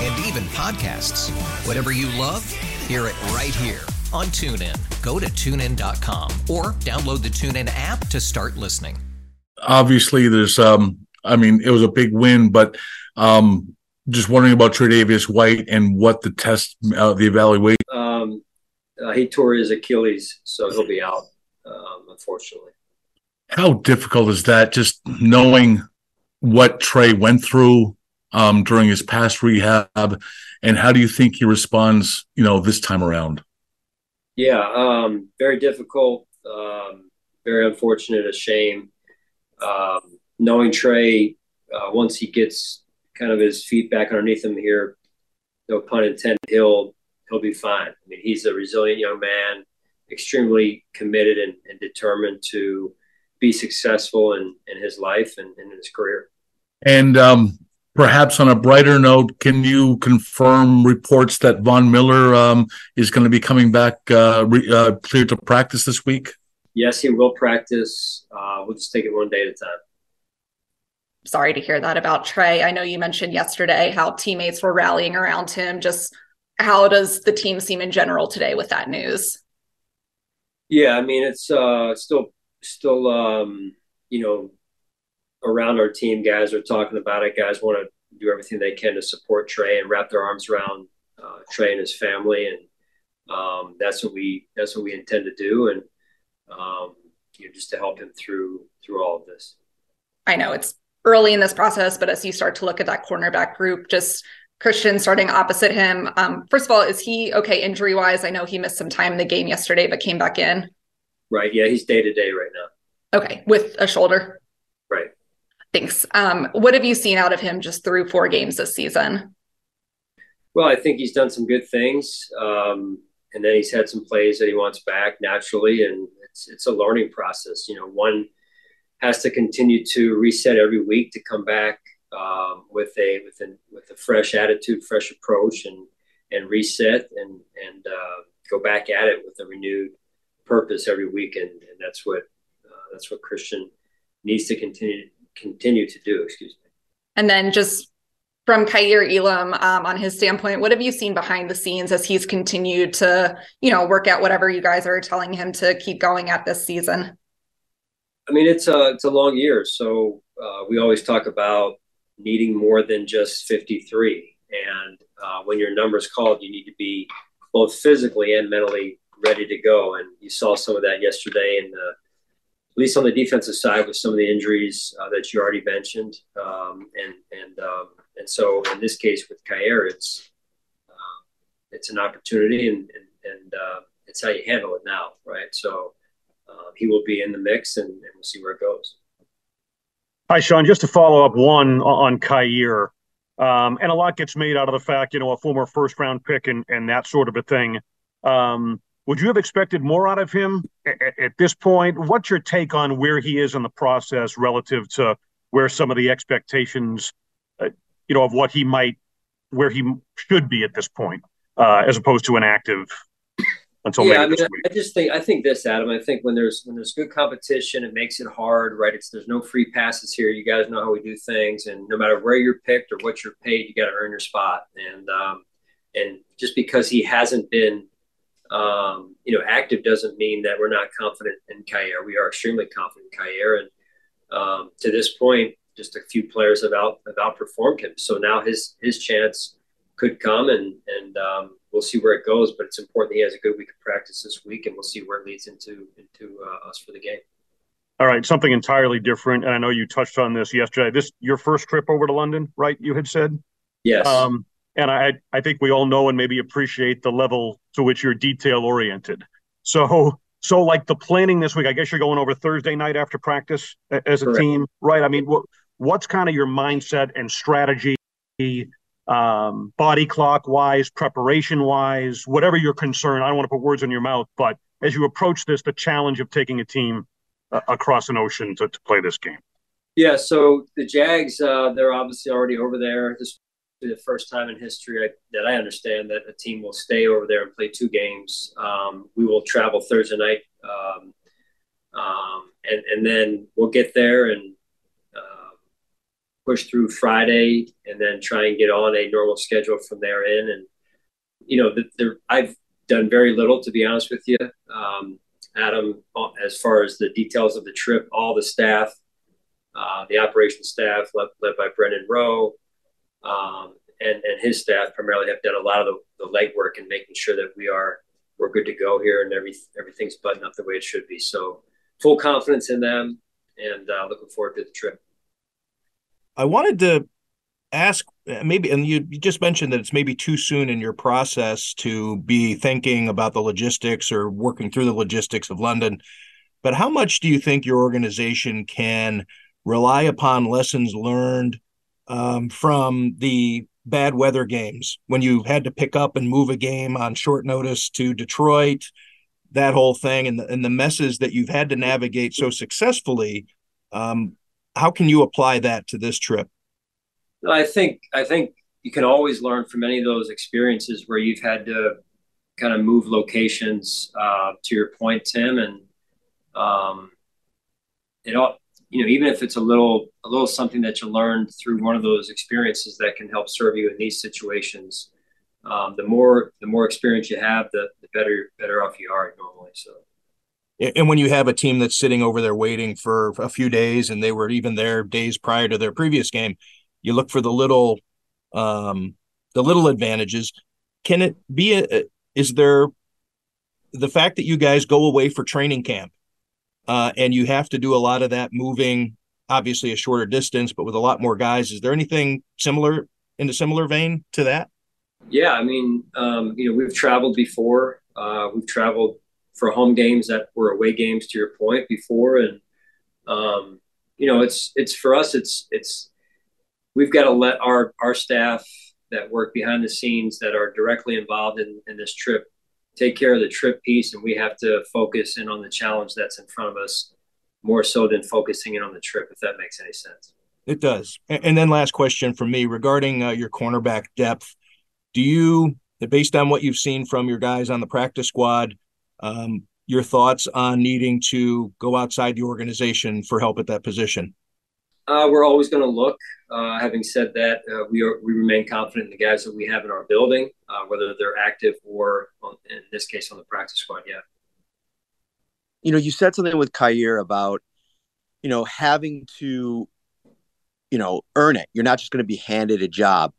Yes. And even podcasts. Whatever you love, hear it right here on TuneIn. Go to tunein.com or download the TuneIn app to start listening. Obviously, there's, um, I mean, it was a big win, but um, just wondering about Tre'Davious White and what the test, uh, the evaluation. Um, uh, he tore his Achilles, so he'll be out, um, unfortunately. How difficult is that? Just knowing what Trey went through um, during his past rehab, and how do you think he responds? You know, this time around. Yeah, um, very difficult, um, very unfortunate, a shame. Um, knowing Trey, uh, once he gets kind of his feet back underneath him here, no pun intended, he'll he'll be fine. I mean, he's a resilient young man, extremely committed and, and determined to be successful in, in his life and, and in his career. And um, perhaps on a brighter note, can you confirm reports that Von Miller um, is going to be coming back uh, re- uh, clear to practice this week? Yes, he will practice. Uh, we'll just take it one day at a time. Sorry to hear that about Trey. I know you mentioned yesterday how teammates were rallying around him. Just how does the team seem in general today with that news? Yeah, I mean it's uh, still still um, you know around our team guys are talking about it. Guys want to do everything they can to support trey and wrap their arms around uh, trey and his family and um, that's what we that's what we intend to do and um, you know just to help him through through all of this. I know it's early in this process but as you start to look at that cornerback group just christian starting opposite him um, first of all is he okay injury wise i know he missed some time in the game yesterday but came back in. Right yeah he's day to day right now. Okay with a shoulder Thanks. Um, what have you seen out of him just through four games this season? Well, I think he's done some good things, um, and then he's had some plays that he wants back naturally, and it's it's a learning process. You know, one has to continue to reset every week to come back um, with a with a with a fresh attitude, fresh approach, and and reset and and uh, go back at it with a renewed purpose every week, and, and that's what uh, that's what Christian needs to continue continue to do. Excuse me. And then just from Kaiir Elam, um, on his standpoint, what have you seen behind the scenes as he's continued to, you know, work out whatever you guys are telling him to keep going at this season? I mean, it's a it's a long year, so uh, we always talk about needing more than just 53. And uh, when your number's called, you need to be both physically and mentally ready to go. And you saw some of that yesterday in the least on the defensive side with some of the injuries uh, that you already mentioned. Um, and and um, and so in this case with Kaiir, it's uh, it's an opportunity, and and, and uh, it's how you handle it now, right? So uh, he will be in the mix, and, and, we'll see where it goes. Hi, Sean. Just to follow up one on Kaiir. Um, and a lot gets made out of the fact, you know, a former first round pick and, and that sort of a thing. Um, would you have expected more out of him at, at this point? What's your take on where he is in the process relative to where some of the expectations, uh, you know, of what he might, where he should be at this point, uh, as opposed to an active until yeah, I mean, I just think I think this, Adam. I think when there's when there's good competition, it makes it hard, right? It's there's no free passes here. You guys know how we do things, and no matter where you're picked or what you're paid, you got to earn your spot. And um, and just because he hasn't been um, you know, active doesn't mean that we're not confident in Kaiir. We are extremely confident in Kaiir, and um, to this point, just a few players have out have outperformed him. So now his his chance could come, and and um, we'll see where it goes. But it's important he has a good week of practice this week, and we'll see where it leads into into uh, us for the game. All right, something entirely different, and I know you touched on this yesterday. This your first trip over to London, right? You had said. Yes. Um, and I I think we all know and maybe appreciate the level to which you're detail oriented. So so like the planning this week, I guess you're going over Thursday night after practice as a Correct. team, right? I mean, what what's kind of your mindset and strategy, um, body clock wise, preparation wise, whatever your concern. I don't want to put words in your mouth, but as you approach this, the challenge of taking a team uh, across an ocean to, to play this game. Yeah, so the Jags, uh, they're obviously already over there. This the first time in history I, that I understand that a team will stay over there and play two games. Um, we will travel Thursday night, um, um, and and then we'll get there and uh, push through Friday, and then try and get on a normal schedule from there in. And you know, the, the, I've done very little to be honest with you, um, Adam, as far as the details of the trip. All the staff, uh, the operations staff, led, led by Brendan Rowe um, and and his staff primarily have done a lot of the, the legwork and making sure that we are we're good to go here and every everything's buttoned up the way it should be. So full confidence in them, and uh, looking forward to the trip. I wanted to ask maybe and you, you just mentioned that it's maybe too soon in your process to be thinking about the logistics or working through the logistics of london but how much do you think your organization can rely upon lessons learned um, from the bad weather games when you had to pick up and move a game on short notice to Detroit, that whole thing, and the, and the messes that you've had to navigate so successfully. Um, how can you apply that to this trip? I think I think you can always learn from any of those experiences where you've had to kind of move locations. Uh, to your point, Tim, and um, it all you know, even if it's a little a little something that you learned through one of those experiences that can help serve you in these situations, um, the more the more experience you have, the, the better better off you are normally. So. And when you have a team that's sitting over there waiting for a few days, and they were even there days prior to their previous game, you look for the little, um, the little advantages. Can it be? A, is there the fact that you guys go away for training camp uh, and you have to do a lot of that moving, obviously a shorter distance, but with a lot more guys. Is there anything similar in a similar vein to that? Yeah, I mean, um, you know, we've traveled before. Uh, we've traveled for home games that were away games, to your point, before, and um, you know, it's it's for us. It's it's we've got to let our our staff that work behind the scenes that are directly involved in, in this trip take care of the trip piece and we have to focus in on the challenge that's in front of us more so than focusing in on the trip if that makes any sense. It does. And then last question from me regarding uh, your cornerback depth. Do you based on what you've seen from your guys on the practice squad um, your thoughts on needing to go outside the organization for help at that position uh, we're always going to look. Uh, having said that, uh, we are we remain confident in the guys that we have in our building, uh, whether they're active or on, in this case on the practice squad. Yeah. You know, you said something with Kaiir about, you know, having to, you know, earn it. You're not just going to be handed a job.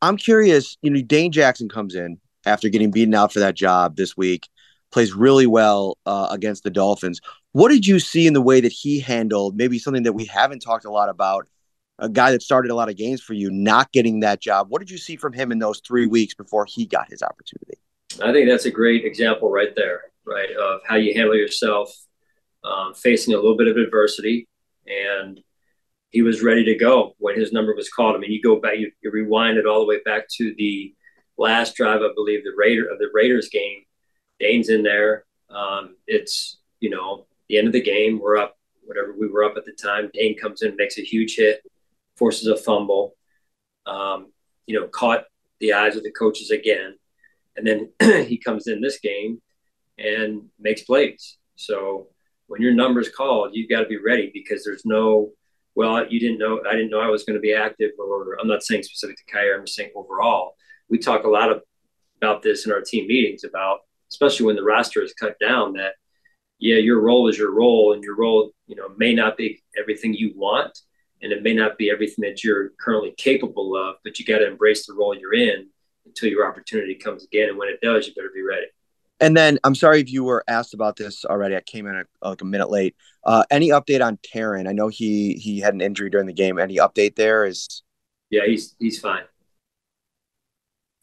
I'm curious. You know, Dane Jackson comes in after getting beaten out for that job this week, plays really well uh, against the Dolphins. What did you see in the way that he handled maybe something that we haven't talked a lot about? A guy that started a lot of games for you, not getting that job. What did you see from him in those three weeks before he got his opportunity? I think that's a great example right there, right, of how you handle yourself um, facing a little bit of adversity. And he was ready to go when his number was called. I mean, you go back, you, you rewind it all the way back to the last drive, I believe, the Raider of the Raiders game. Dane's in there. Um, it's you know the end of the game, we're up whatever we were up at the time. Dane comes in, makes a huge hit, forces a fumble. Um, you know, caught the eyes of the coaches again, and then he comes in this game and makes plays. So when your number's called, you've got to be ready because there's no, well, you didn't know, I didn't know I was going to be active, or I'm not saying specific to Kaiir, I'm saying overall. We talk a lot of, about this in our team meetings about, especially when the roster is cut down, that yeah, your role is your role, and your role, you know, may not be everything you want, and it may not be everything that you're currently capable of, but you got to embrace the role you're in until your opportunity comes again. And when it does, you better be ready. And then I'm sorry if you were asked about this already. I came in a, like a minute late. Uh, any update on Taron? I know he he had an injury during the game. Any update there? Is yeah, he's he's fine.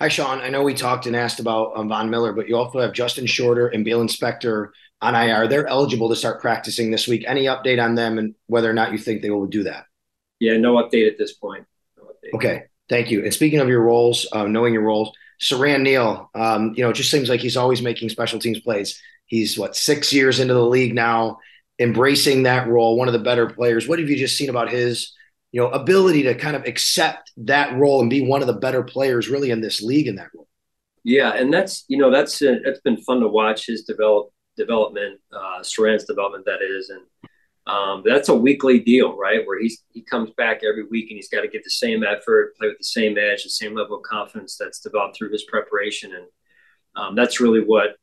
Hi, Sean. I know we talked and asked about um, Von Miller, but you also have Justin Shorter and Baylon Spector on IR. They're eligible to start practicing this week. Any update on them and whether or not you think they will do that? Yeah, no update at this point. No okay, thank you. And speaking of your roles, uh, knowing your roles, Siran Neal, um, you know, it just seems like he's always making special teams plays. He's what six years into the league now, embracing that role, one of the better players. What have you just seen about his, you know, ability to kind of accept that role and be one of the better players really in this league in that role? Yeah, and that's you know that's uh, that's been fun to watch his develop development, uh, Siran's development that is, and um, that's a weekly deal, right? Where he's he comes back every week and he's got to give the same effort, play with the same edge, the same level of confidence that's developed through his preparation, and um, that's really what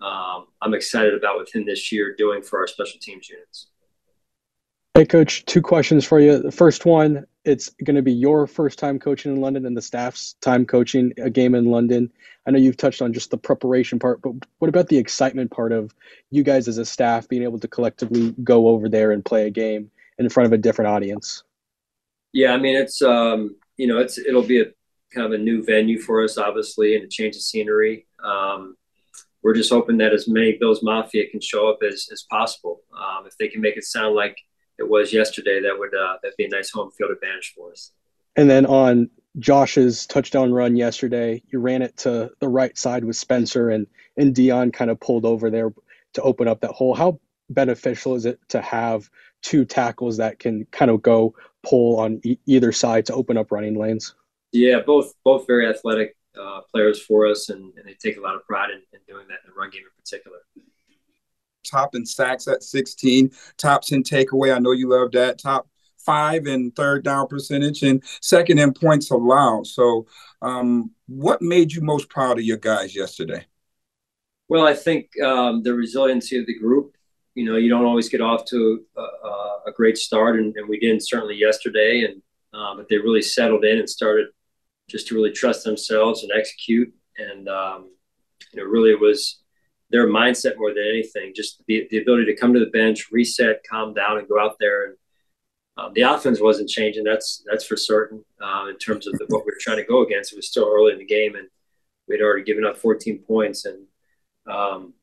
um, I'm excited about with him this year doing for our special teams units. Hey, coach, two questions for you. The first one, it's going to be your first time coaching in London and the staff's time coaching a game in London. I know you've touched on just the preparation part, but what about the excitement part of you guys as a staff being able to collectively go over there and play a game in front of a different audience? Yeah, I mean, it's, um, you know, it's, it'll be a kind of a new venue for us, obviously, and a change of scenery. Um, we're just hoping that as many Bills Mafia can show up as, as possible. Um, if they can make it sound like it was yesterday, that would uh, that'd be a nice home field advantage for us. And then on Josh's touchdown run yesterday, you ran it to the right side with Spencer, and and Dion kind of pulled over there to open up that hole. How beneficial is it to have two tackles that can kind of go pull on e- either side to open up running lanes? Yeah, both both very athletic uh, players for us, and, and, they take a lot of pride in, in doing that in the run game in particular top in sacks at 16, top 10 takeaway. I know you love that. Top five in third down percentage and second in points allowed. So, um, what made you most proud of your guys yesterday? Well, I think um, the resiliency of the group. You know, you don't always get off to a, a great start, and, and, we didn't certainly yesterday. And uh, but they really settled in and started just to really trust themselves and execute. And um, you know, really, it was their mindset more than anything. Just the, the ability to come to the bench, reset, calm down, and go out there. And um, the offense wasn't changing. That's that's for certain. Um, in terms of the, what we were trying to go against, it was still early in the game, and we'd already given up 14 points. And um,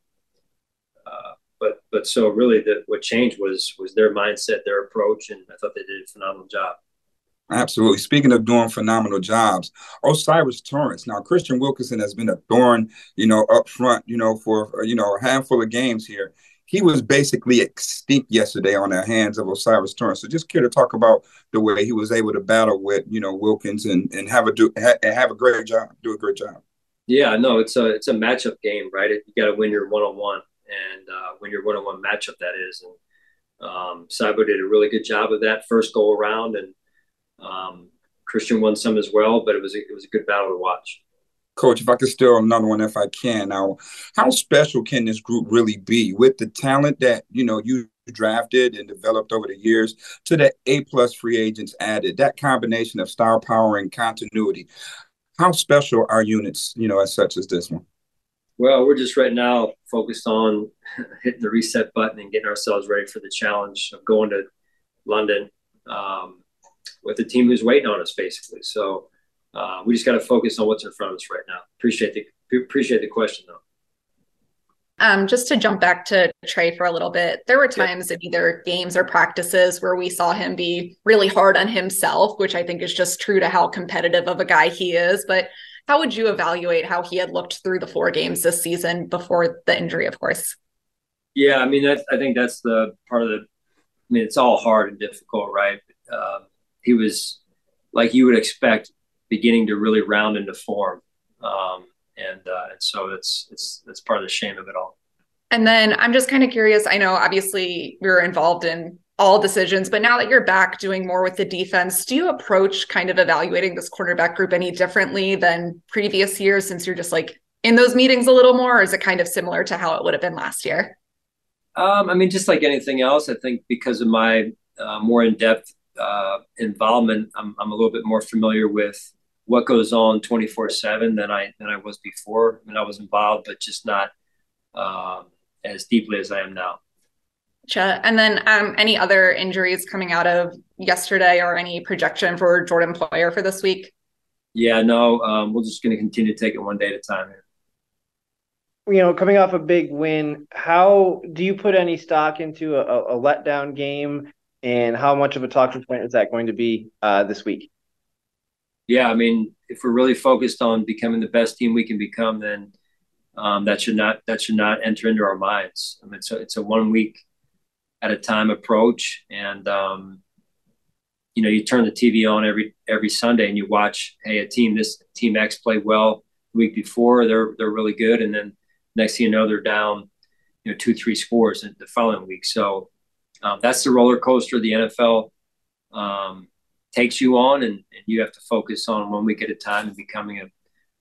uh, but but so really, the, what changed was was their mindset, their approach, and I thought they did a phenomenal job. Absolutely. Speaking of doing phenomenal jobs, O'Cyrus Torrence. Now, Christian Wilkinson has been a thorn, you know, up front, you know, for, you know, a handful of games here. He was basically extinct yesterday on the hands of O'Cyrus Torrence. So just care to talk about the way he was able to battle with, you know, Wilkins and, and have a do ha- have a great job, do a great job. Yeah, no, it's a it's a matchup game, right? You got to win your one on one, and uh, win your one on one matchup. That is, and um, Cyber did a really good job of that first go around, and um, Christian won some as well, but it was a, it was a good battle to watch. Coach, if I could steal another one, if I can. Now, how special can this group really be with the talent that you know you drafted and developed over the years to the A plus free agents added? That combination of star power and continuity. How special are units, you know, as such as this one? Well, we're just right now focused on hitting the reset button and getting ourselves ready for the challenge of going to London. Um, with a team who's waiting on us, basically. So uh, we just got to focus on what's in front of us right now. Appreciate the appreciate the question though. Um, just to jump back to Trey for a little bit, there were times in either games or practices where we saw him be really hard on himself, which I think is just true to how competitive of a guy he is. But how would you evaluate how he had looked through the four games this season before the injury, of course? Yeah, I mean, that's, I think that's the part of the. I mean, it's all hard and difficult, right? Um, he was like you would expect, beginning to really round into form. Um, and uh, and so it's it's that's part of the shame of it all. And then I'm just kind of curious. I know obviously you're involved in all decisions, but now that you're back doing more with the defense, do you approach kind of evaluating this quarterback group any differently than previous years since you're just like in those meetings a little more, or is it kind of similar to how it would have been last year? Um, I mean, just like anything else, I think because of my uh, more in depth uh, involvement, I'm, I'm a little bit more familiar with what goes on 24 seven than I, than I was before. I mean, I was involved, but just not um, as deeply as I am now. Gotcha. And then um, any other injuries coming out of yesterday or any projection for Jordan Poyer for this week? Yeah, no, um, we're just going to continue to take it one day at a time here. You know, coming off a big win, how do you put any stock into a, a letdown game, and how much of a talking point is that going to be uh, this week? Yeah, I mean, if we're really focused on becoming the best team we can become, then um, that should not that should not enter into our minds. I mean, a, it's a one week at a time approach, and um, you know, you turn the TV on every every Sunday and you watch, hey, a team this team X played well the week before, they're they're really good, and then next thing you know, they're down, you know, two three scores in the following week. So um, that's the roller coaster the NFL um, takes you on, and, and you have to focus on one week at a time and becoming a,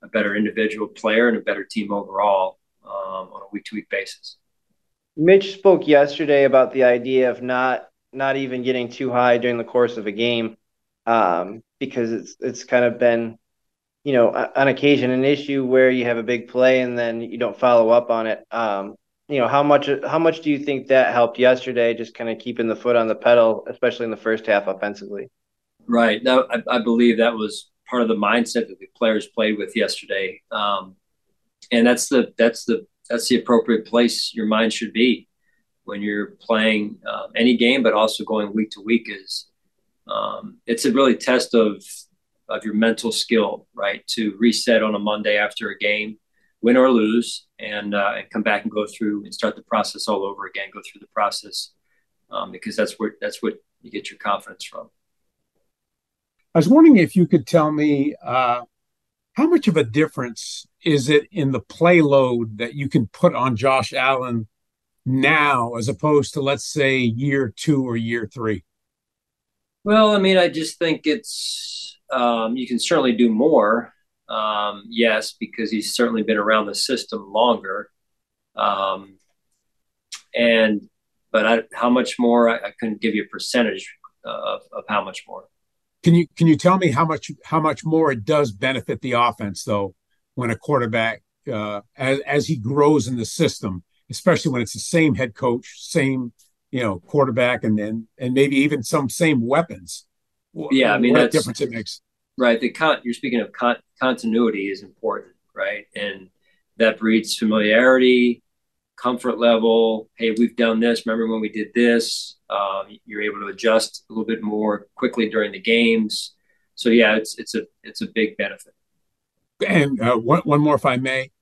a better individual player and a better team overall um, on a week to week basis. Mitch spoke yesterday about the idea of not not even getting too high during the course of a game um, because it's it's kind of been you know on occasion an issue where you have a big play and then you don't follow up on it um, you know how much how much do you think that helped yesterday just kind of keeping the foot on the pedal especially in the first half offensively? Right. Now I, I believe that was part of the mindset that the players played with yesterday. Um, and that's the that's the that's the appropriate place your mind should be when you're playing uh, any game, but also going week to week is um, it's a really test of of your mental skill, right? To reset on a Monday after a game, win or lose, and uh, and come back and go through and start the process all over again. Go through the process um, because that's where that's what you get your confidence from. I was wondering if you could tell me uh, how much of a difference is it in the play load that you can put on Josh Allen now as opposed to, let's say, year two or year three? Well, I mean, I just think it's, um, you can certainly do more. Um, yes, because he's certainly been around the system longer. Um, and, but I, how much more? I, I couldn't give you a percentage of, of how much more. Can you can you tell me how much how much more it does benefit the offense though when a quarterback uh, as as he grows in the system, especially when it's the same head coach, same you know quarterback, and then and maybe even some same weapons. Yeah, I mean what difference it makes. Right, the con- you're speaking of con- continuity is important, right, and that breeds familiarity, comfort level. Hey, we've done this. Remember when we did this? Um, you're able to adjust a little bit more quickly during the games. So yeah, it's it's a it's a big benefit. And uh, one one more, if I may,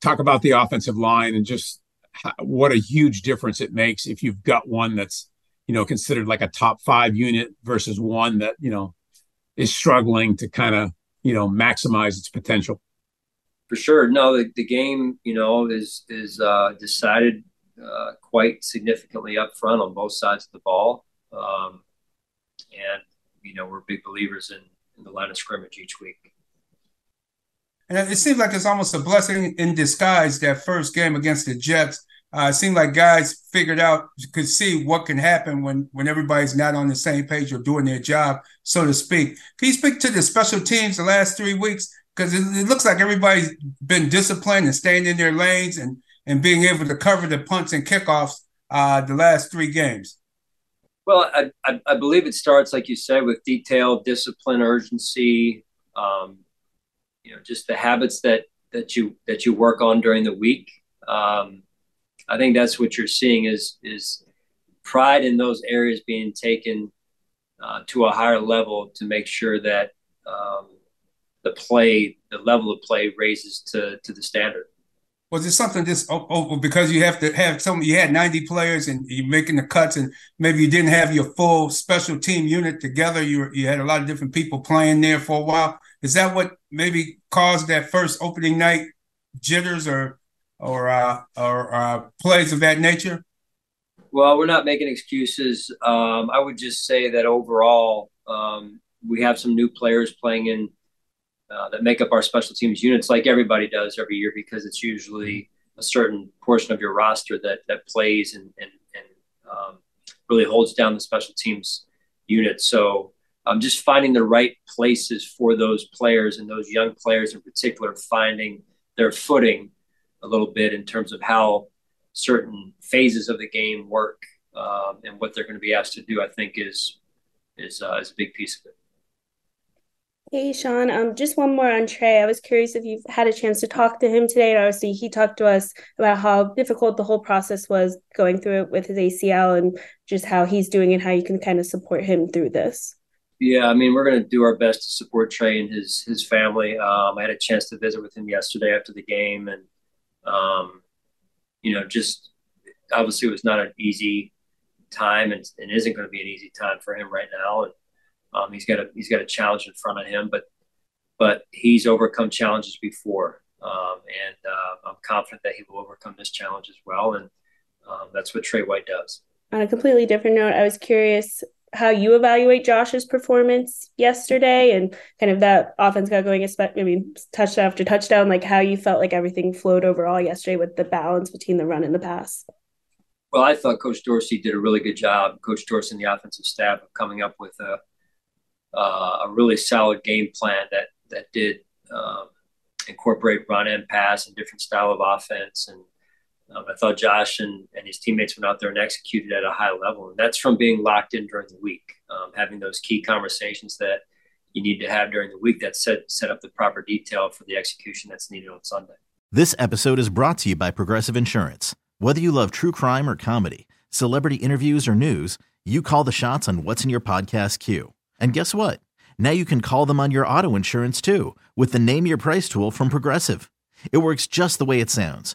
talk about the offensive line and just how, what a huge difference it makes if you've got one that's you know considered like a top five unit versus one that you know is struggling to kind of you know maximize its potential. For sure, no, the, the game you know is is uh, decided uh, quite significantly up front on both sides of the ball. Um, and, you know, we're big believers in, in the line of scrimmage each week. And it seems like it's almost a blessing in disguise that first game against the Jets. Uh, it seemed like guys figured out, could see what can happen when when everybody's not on the same page or doing their job, so to speak. Can you speak to the special teams the last three weeks? Because it, it, looks like everybody's been disciplined and staying in their lanes and and being able to cover the punts and kickoffs uh, the last three games? Well, I, I, I, believe it starts, like you said, with detail, discipline, urgency. Um, you know, just the habits that that you that you work on during the week. Um, I think that's what you're seeing is is pride in those areas being taken uh, to a higher level to make sure that um, the play, the level of play, raises to to the standard. Was it something just oh, oh, because you have to have some you had 90 players and you're making the cuts and maybe you didn't have your full special team unit together you you had a lot of different people playing there for a while. Is that what maybe caused that first opening night jitters or or uh, or uh, plays of that nature well we're not making excuses um, i would just say that overall um, we have some new players playing in uh, that make up our special teams units, like everybody does every year, because it's usually a certain portion of your roster that that plays and and, and um, really holds down the special teams unit. So um, just finding the right places for those players and those young players in particular, finding their footing a little bit in terms of how certain phases of the game work um, and what they're going to be asked to do. I think is is uh, is a big piece of it. Hey, Sean. Um, just one more on Trey. I was curious if you've had a chance to talk to him today. And obviously, he talked to us about how difficult the whole process was going through it with his ACL and just how he's doing and how you can kind of support him through this. Yeah, I mean, we're going to do our best to support Trey and his his family. Um, I had a chance to visit with him yesterday after the game, and um, you know, just obviously it was not an easy time, and, and isn't going to be an easy time for him right now. And um, he's got a he's got a challenge in front of him, but but he's overcome challenges before, um, and uh, I'm confident that he will overcome this challenge as well. And um, that's what Trey White does. On a completely different note, I was curious how you evaluate Josh's performance yesterday and kind of that offense got going. I mean, touchdown after touchdown, like how you felt like everything flowed overall yesterday with the balance between the run and the pass. Well, I thought Coach Dorsey did a really good job, Coach Dorsey and the offensive staff, of coming up with a uh, a really solid game plan that that did um, incorporate run and pass and different style of offense. And um, I thought Josh and, and his teammates went out there and executed at a high level. And that's from being locked in during the week, um, having those key conversations that you need to have during the week that set set up the proper detail for the execution that's needed on Sunday. This episode is brought to you by Progressive Insurance. Whether you love true crime or comedy, celebrity interviews or news, you call the shots on what's in your podcast queue. And guess what? Now you can call them on your auto insurance too with the Name Your Price tool from Progressive. It works just the way it sounds.